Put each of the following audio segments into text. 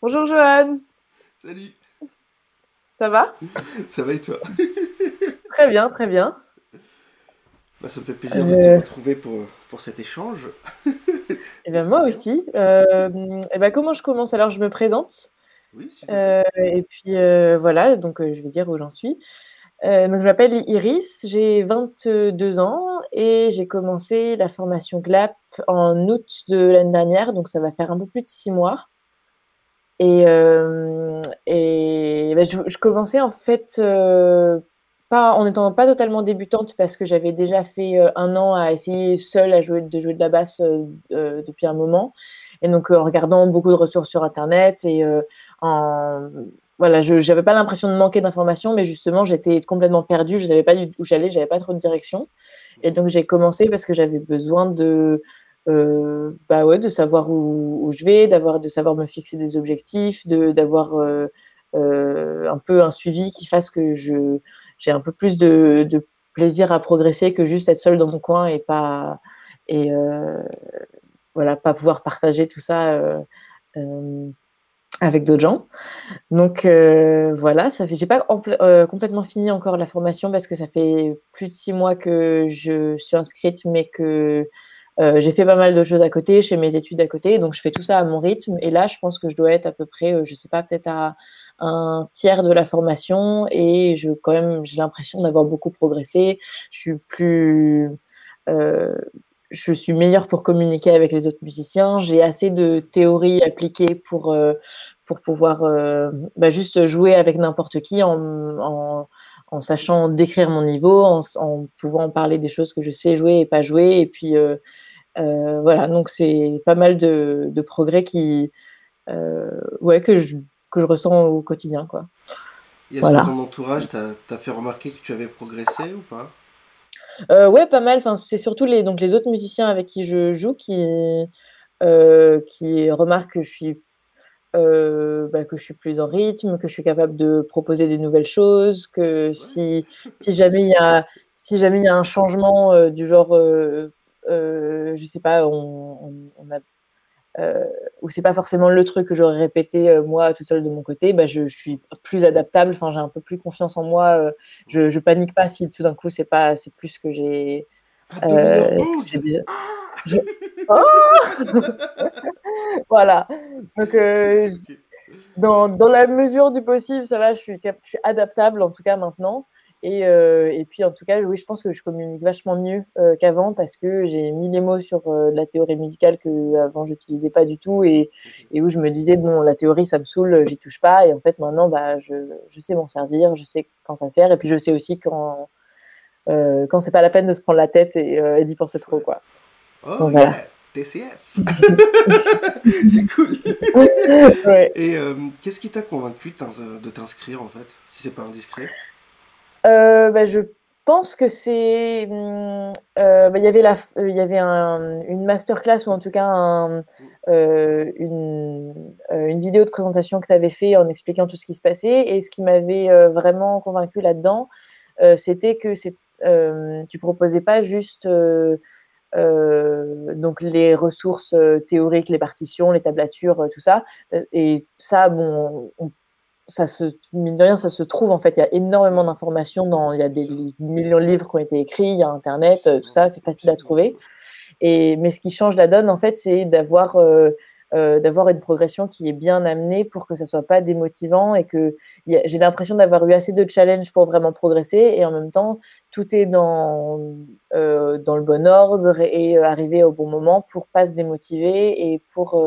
Bonjour Johan. Salut. Ça va? Ça va et toi? Très bien, très bien. Bah, ça me fait plaisir de te Euh, retrouver pour, pour cet échange. et ben moi aussi. Euh, et ben comment je commence? Alors je me présente. Oui, s'il te plaît. euh, et puis euh, voilà, donc euh, je vais dire où j'en suis. Euh, donc je m'appelle Iris, j'ai 22 ans et j'ai commencé la formation GLAP en août de l'année dernière, donc ça va faire un peu plus de six mois. Et, euh, bah, je, commençais en fait euh, pas en étant pas totalement débutante parce que j'avais déjà fait euh, un an à essayer seule à jouer de jouer de la basse depuis un moment. Et donc en regardant beaucoup de ressources sur internet et en voilà je j'avais pas l'impression de manquer d'informations mais justement j'étais complètement perdue. Je savais pas où j'allais j'avais pas trop de direction. Et donc j'ai commencé parce que j'avais besoin de euh, bah ouais, de savoir où, je vais, d'avoir, de savoir me fixer des objectifs, de, d'avoir euh, euh, un peu un suivi qui fasse que je, j'ai un peu plus de, plaisir à progresser que juste être seule dans mon coin et pas, et voilà, pas pouvoir partager tout ça avec d'autres gens. Donc voilà, ça fait, j'ai pas complètement fini encore la formation parce que ça fait plus de six mois que je suis inscrite, mais que euh, j'ai fait pas mal de choses à côté, je fais mes études à côté, donc je fais tout ça à mon rythme. Et là, je pense que je dois être à peu près, euh, je sais pas, peut-être à un tiers de la formation et je quand même j'ai l'impression d'avoir beaucoup progressé. Je suis plus, euh, je suis meilleure pour communiquer avec les autres musiciens. J'ai assez de théorie appliquée pour pour pouvoir bah, juste jouer avec n'importe qui en, en, sachant décrire mon niveau, en, pouvant parler des choses que je sais jouer et pas jouer. Et puis voilà, donc c'est pas mal de, de progrès qui, euh, ouais, que je, que je ressens au quotidien, quoi. Et est-ce que Voilà. ton entourage t'a t'a fait remarquer que tu avais progressé ou pas? Euh, ouais, pas mal. Enfin, c'est surtout les, donc les autres musiciens avec qui je joue qui, euh, qui remarquent que je suis, euh, bah, que je suis plus en rythme, que je suis capable de proposer des nouvelles choses, que si, si jamais il y a, si jamais il y a un changement euh, du genre, euh, je sais pas, on, on, on a euh, où c'est pas forcément le truc que j'aurais répété euh, moi toute seule de mon côté, bah, je, je suis plus adaptable. Enfin, j'ai un peu plus confiance en moi. euh, je, je panique pas si tout d'un coup c'est pas, c'est plus ce que j'ai, À ce que j'ai 20h11 déjà. Ah je- Oh voilà. Donc dans, dans la mesure du possible, ça va. Je suis, cap- je suis adaptable en tout cas maintenant. Et, euh, et puis en tout cas, oui, je pense que je communique vachement mieux euh, qu'avant parce que j'ai mis les mots sur euh, la théorie musicale que avant j'utilisais pas du tout et, et où je me disais bon la théorie ça me saoule, j'y touche pas et en fait maintenant bah je, je sais m'en servir, je sais quand ça sert et puis je sais aussi quand euh, quand c'est pas la peine de se prendre la tête et, et d'y penser trop quoi. Oh Donc voilà. TCF C'est cool ouais. Et qu'est-ce qui t'a convaincu de t'inscrire en fait Si c'est pas indiscret? Euh, bah, je pense que c'est hum, euh, bah, il y avait la euh, il y avait un- une masterclass ou en tout cas un, Mm. une, une vidéo de présentation que tu avais fait en expliquant tout ce qui se passait et ce qui m'avait vraiment convaincu là-dedans c'était que c'est tu proposais pas juste euh, donc les ressources théoriques, les partitions, les tablatures, tout ça. Et ça, bon, on- ça se, mine de rien, ça se trouve en fait. Il y a énormément d'informations dans, il y a des millions de livres qui ont été écrits, il y a Internet, euh, tout ça, c'est facile à trouver. Et, mais ce qui change la donne, en fait, c'est d'avoir euh, euh, d'avoir une progression qui est bien amenée pour que ça soit pas démotivant et que j'ai l'impression d'avoir eu assez de challenges pour vraiment progresser et en même temps, tout est dans, euh, dans le bon ordre et, et, arriver au bon moment pour pas se démotiver et pour,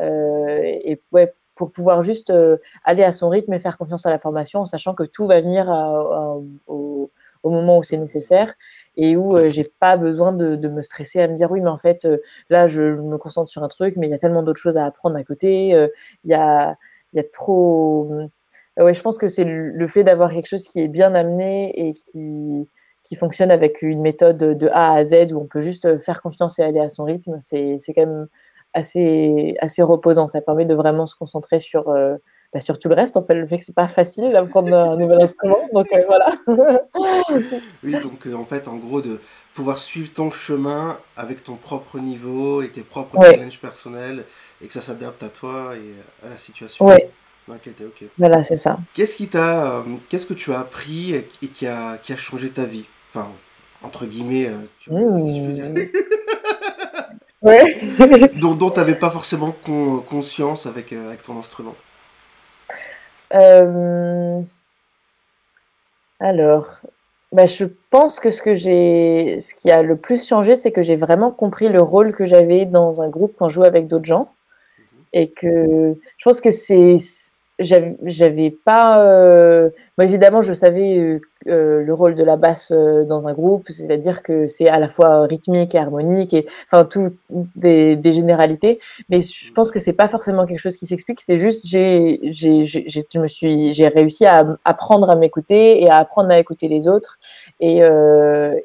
et, ouais, pour pouvoir juste euh, aller à son rythme et faire confiance à la formation en sachant que tout va venir à- à- au, moment où c'est nécessaire et où euh, j'ai pas besoin de, me stresser à me dire oui mais en fait euh, là je me concentre sur un truc mais il y a tellement d'autres choses à apprendre à côté il euh, y, a, y a trop euh, ouais je pense que c'est le, le fait d'avoir quelque chose qui est bien amené et qui qui fonctionne avec une méthode de A à Z où on peut juste faire confiance et aller à son rythme c'est quand même assez assez reposant ça permet de vraiment se concentrer sur euh, bah, sur tout le reste, en fait, le fait que c'est pas facile d'apprendre un nouvel instrument, donc heu, voilà. Oui, donc heu, en fait, en gros, de pouvoir suivre ton chemin avec ton propre niveau et tes propres Ouais. challenges personnels et que ça s'adapte à toi et à la situation Ouais, dans laquelle tu es. OK. voilà, c'est ça. Qu'est-ce qui t'a, qu'est-ce que tu as appris et qui a qui a changé ta vie? Enfin, entre guillemets, tu si je peux dire. Ouais. Dont dont tu avais pas forcément con conscience avec, heu, avec ton instrument? Hem, alors, bah, je pense que ce que j'ai ce qui a le plus changé, c'est que j'ai vraiment compris le rôle que j'avais dans un groupe quand je jouais avec d'autres gens. Mmh Et que je pense que c'est j'avais pas, heu bah, évidemment, je savais, heu, le rôle de la basse, heu, dans un groupe, c'est-à-dire que c'est à la fois rythmique et harmonique et enfin tout des généralités. Mais je pense que c'est pas forcément quelque chose qui s'explique, c'est juste j'ai je me suis j'ai réussi à apprendre à m'écouter et à apprendre à écouter les autres et heu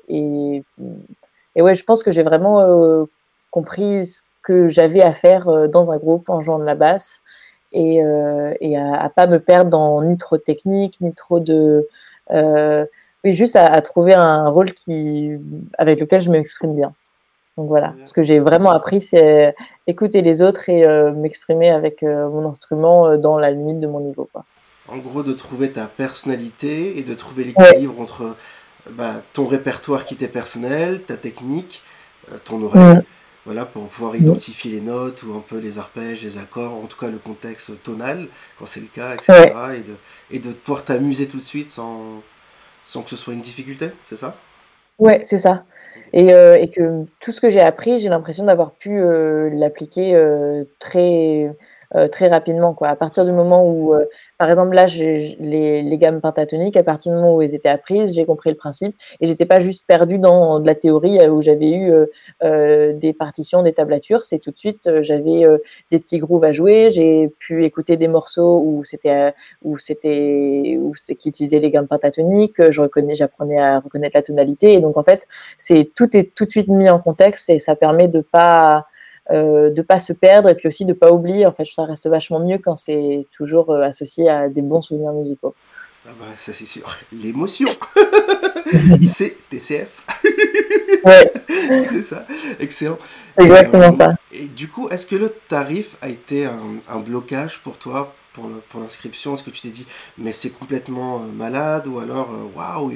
et ouais, je pense que j'ai vraiment, heu, compris ce que j'avais à faire, dans un groupe en jouant de la basse et à à pas me perdre dans ni trop de technique, ni trop de, oui, juste à à trouver un rôle qui avec lequel je m'exprime bien. Donc voilà, ce que j'ai vraiment appris, c'est écouter les autres et heu, m'exprimer avec, heu, mon instrument, dans la limite de mon niveau, quoi. En gros, de trouver ta personnalité et de trouver Ouais. l'équilibre entre, bah, ton répertoire qui t'est personnel, ta technique, ton oreille, Mmh. Voilà, pour pouvoir identifier les notes ou un peu les arpèges, les accords, en tout cas le contexte tonal, quand c'est le cas et Ouais. cetera et de et de pouvoir t'amuser tout de suite sans sans que ce soit une difficulté, c'est ça? Ouais, c'est ça OK. et que tout ce que j'ai appris, j'ai l'impression d'avoir pu, heu, l'appliquer, heu, très, heu, très rapidement, quoi. À partir du moment où, heu, par exemple, là, les les gammes pentatoniques, à partir du moment où elles étaient apprises, j'ai compris le principe et j'étais pas juste perdue dans de la théorie, heu, où j'avais eu, heu heu, des partitions, des tablatures. C'est tout de suite, heu, j'avais, des petits grooves à jouer, j'ai pu écouter des morceaux où c'était, où c'était où c'est qui utilisaient les gammes pentatoniques, je reconnais j'apprenais à reconnaître la tonalité et donc en fait, c'est tout est tout de suite mis en contexte et ça permet de pas, heu, de pas se perdre et puis aussi de pas oublier. En fait, ça reste vachement mieux quand c'est toujours, heu, associé à des bons souvenirs musicaux. Ah bah, ça c'est sûr. L'émotion! C'est TCF. Ouais. C'est ça, excellent et exactement hem ça. et du coup, est-ce que le tarif a été un un blocage pour toi, pour l'inscription? Est-ce que tu t'es dit: «Mais c'est complètement, heu, malade» ou alors, «Waouh,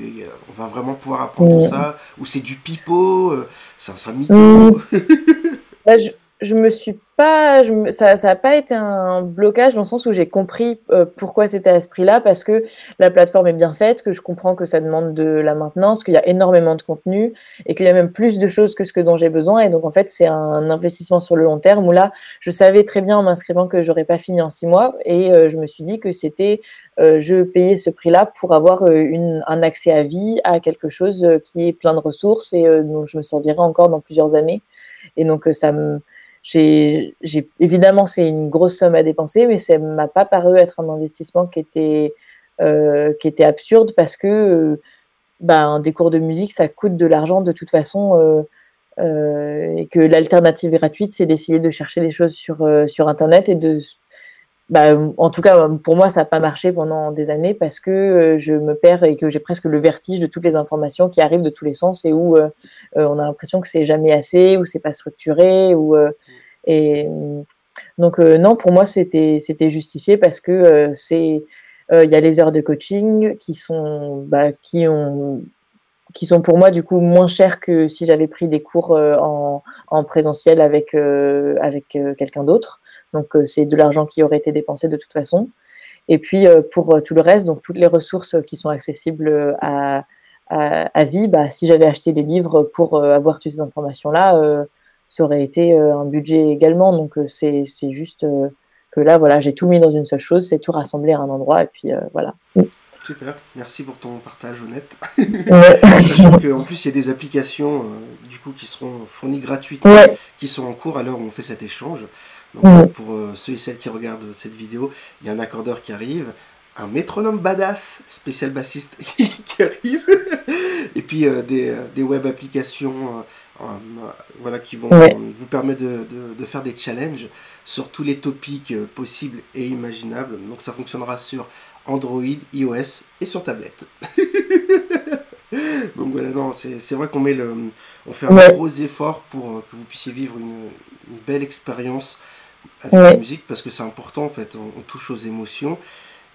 on va vraiment pouvoir apprendre tout ça» ou c'est du pipeau, c'est un un Mmh. Bah, je je me suis pas je ça ça a pas été un blocage dans le sens où j'ai compris, heu, pourquoi c'était à ce prix-là parce que la plateforme est bien faite, que je comprends que ça demande de la maintenance, qu'il y a énormément de contenu et qu'il y a même plus de choses que ce que dont j'ai besoin. Et donc en fait, c'est un investissement sur le long terme où là, je savais très bien en m'inscrivant que j'aurais pas fini en 6 mois et heu, je me suis dit que c'était, heu, je payais ce prix-là pour avoir, heu, une un accès à vie à quelque chose, heu, qui est plein de ressources et heu, dont je me servirai encore dans plusieurs années. Et donc ça me j'ai évidemment, c'est une grosse somme à dépenser, mais ça m'a pas paru être un investissement qui était, était absurde parce que, heu, ben, des cours de musique, ça coûte de l'argent de toute façon, heu et que l'alternative gratuite, c'est d'essayer de chercher des choses sur, sur internet et de bah, en tout cas, pour moi, ça a pas marché pendant des années parce que, heu, je me perds et que j'ai presque le vertige de toutes les informations qui arrivent de tous les sens et où, heu, on a l'impression que c'est jamais assez, ou c'est pas structuré ou heu Mmh. et mmh, donc non, pour moi, c'était c'était justifié parce que, c'est, il y a les heures de coaching qui sont, bah, qui ont qui sont pour moi, du coup, moins chères que si j'avais pris des cours, en en présentiel avec, avec, quelqu'un d'autre. Donc heu, c'est de l'argent qui aurait été dépensé de toute façon et puis, heu, pour, heu, tout le reste, donc toutes les ressources qui sont accessibles, à à à vie, bah, si j'avais acheté des livres pour, avoir toutes ces informations-là, ça aurait été, un budget également. Donc c'est juste, que là, voilà, j'ai tout mis dans une seule chose, c'est tout rassemblé à un endroit et puis, voilà. Super, merci pour ton partage honnête. Ouais. Sachant qu'en plus, il y a des applications, du coup, qui seront fournies gratuitement, Ouais. qui sont en cours à l'heure où on fait cet échange. Donc heu, Mmh. pour, heu, ceux et celles qui regardent cette vidéo, il y a un accordeur qui arrive, un métronome badass spécial bassiste qui arrive et puis, heu, des, des web applications, voilà, qui vont vous permettre de, de, faire des challenges sur tous les topics possibles et imaginables. Donc ça fonctionnera sur Android, iOS et sur tablette. Donc voilà, non, c'est vrai qu'on met le, on fait un gros effort pour euh, que vous puissiez vivre une, belle expérience avec la musique parce que c'est important en fait, on, touche aux émotions.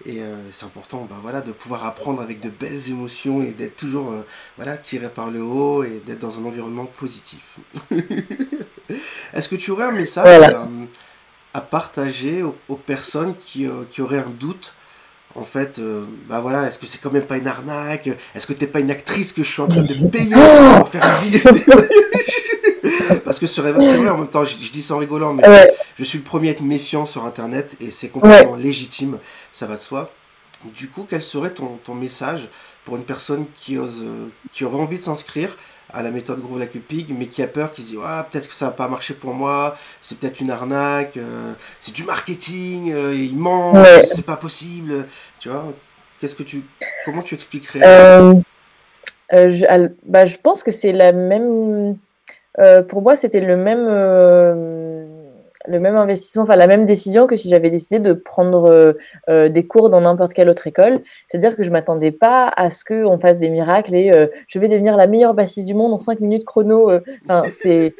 Et euh, c'est important bah, voilà, de pouvoir apprendre avec de belles émotions et d'être toujours euh, voilà, tiré par le haut et d'être dans un environnement positif. Est-ce que tu aurais un message à, partager aux, personnes qui, qui auraient un doute? En fait, euh, bah voilà, est-ce que c'est quand même pas une arnaque? Est-ce que t'es pas une actrice que je suis en train de payer pour faire une vidéo? Parce que c'est vrai, en même temps, je, dis ça en rigolant, mais je suis le premier à être méfiant sur Internet et c'est complètement légitime, ça va de soi. Du coup, quel serait ton, ton message pour une personne qui, ose, euh, qui aurait envie de s'inscrire à la méthode Groove Like Pig, mais qui a peur, qui se dit ah, peut-être que ça va pas marcher pour moi, c'est peut-être une arnaque, euh, c'est du marketing, euh, il ment, c'est pas possible. Tu vois, qu'est-ce que tu, comment tu expliquerais? Euh, je, bah, je pense que c'est la même. Pour moi, c'était le même le même investissement, enfin la même décision que si j'avais décidé de prendre euh, euh, des cours dans n'importe quelle autre école. C'est-à-dire que je m'attendais pas à ce qu'on fasse des miracles et euh, je vais devenir la meilleure bassiste du monde en 5 minutes chrono. Enfin, c'est,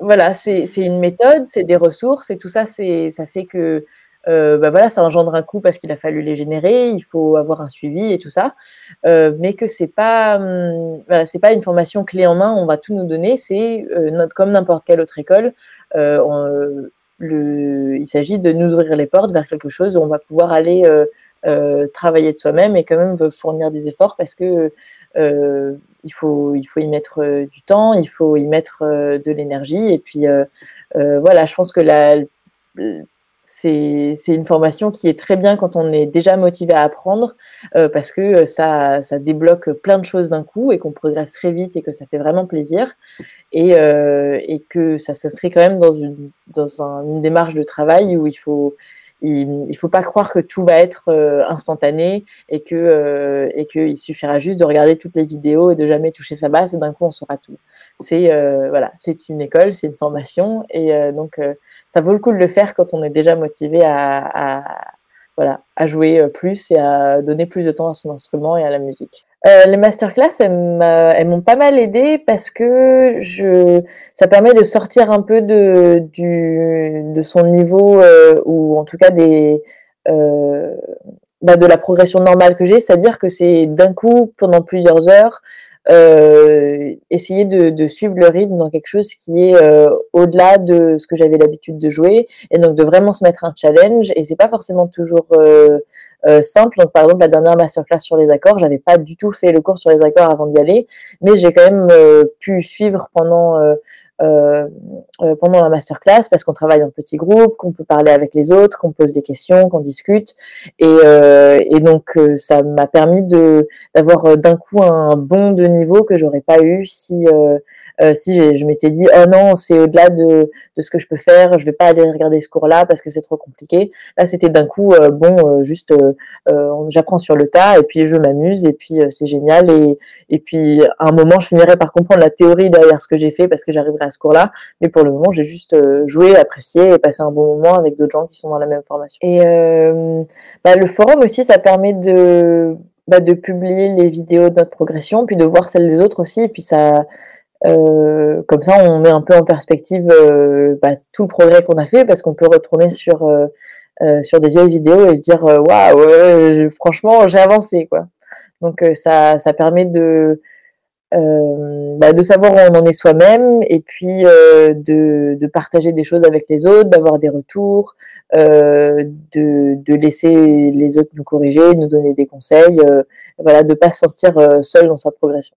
voilà, c'est, une méthode, c'est des ressources et tout ça, ça fait que euh, bah voilà, ça engendre un coût parce qu'il a fallu les générer, il faut avoir un suivi et tout ça, euh, mais que c'est pas, hum, pas une formation clé en main, on va tout nous donner, c'est euh, comme n'importe quelle autre école, le, il s'agit de nous ouvrir les portes vers quelque chose où on va pouvoir aller travailler de soi-même et quand même fournir des efforts parce que il faut, il faut y mettre du temps, il faut y mettre de l'énergie. Et puis voilà, je pense que la c'est une formation qui est très bien quand on est déjà motivé à apprendre euh, parce que euh, ça, ça, débloque plein de choses d'un coup et qu'on progresse très vite et que ça fait vraiment plaisir. Et, euh, et que ça s'inscrit quand même dans, une, dans une démarche de travail où il faut, il ne faut pas croire que tout va être instantané et que et qu'il suffira juste de regarder toutes les vidéos et de jamais toucher sa basse et d'un coup on saura tout. C'est voilà, c'est une école, c'est une formation et donc ça vaut le coup de le faire quand on est déjà motivé à, voilà, à jouer plus et à donner plus de temps à son instrument et à la musique. Euh, les masterclass, elles m'ont pas mal aidé parce que je, ça permet de sortir un peu de, du, de son niveau euh, ou en tout cas des, euh, bah de la progression normale que j'ai, c'est-à-dire que c'est d'un coup pendant plusieurs heures euh, essayer de, de, suivre le rythme dans quelque chose qui est euh, au-delà de ce que j'avais l'habitude de jouer et donc de vraiment se mettre un challenge. Et c'est pas forcément toujours euh, euh, simple donc par exemple la dernière masterclass sur les accords j'avais pas du tout fait le cours sur les accords avant d'y aller mais j'ai quand même pu suivre pendant euh, euh, pendant la masterclass parce qu'on travaille en petit groupe, qu'on peut parler avec les autres, qu'on pose des questions, qu'on discute. Et, euh, donc, euh, ça m'a permis de d'avoir d'un coup un bon de niveau que j'aurais pas eu si euh, si je m'étais dit oh non c'est au-delà de, de, ce que je peux faire, je vais pas aller regarder ce cours-là parce que c'est trop compliqué. Là c'était d'un coup euh, bon euh, juste j'apprends sur le tas et puis je m'amuse et puis c'est génial et et puis à un moment je finirai par comprendre la théorie derrière ce que j'ai fait parce que j'arriverai à ce cours-là. Mais pour le moment j'ai juste joué, apprécié et passé un bon moment avec d'autres gens qui sont dans la même formation. Et bah, le forum aussi ça permet de bah, de publier les vidéos de notre progression, puis de voir celles des autres aussi, et puis ça, euh, comme ça, on met un peu en perspective euh, bah, tout le progrès qu'on a fait parce qu'on peut retourner sur, euh, sur des vieilles vidéos et se dire waouh, franchement, j'ai avancé quoi. Donc ça, ça permet de, bah, de savoir où on en est soi-même et puis de, de, partager des choses avec les autres, d'avoir des retours, de, de, laisser les autres nous corriger, nous donner des conseils, voilà, de pas se sentir seul dans sa progression.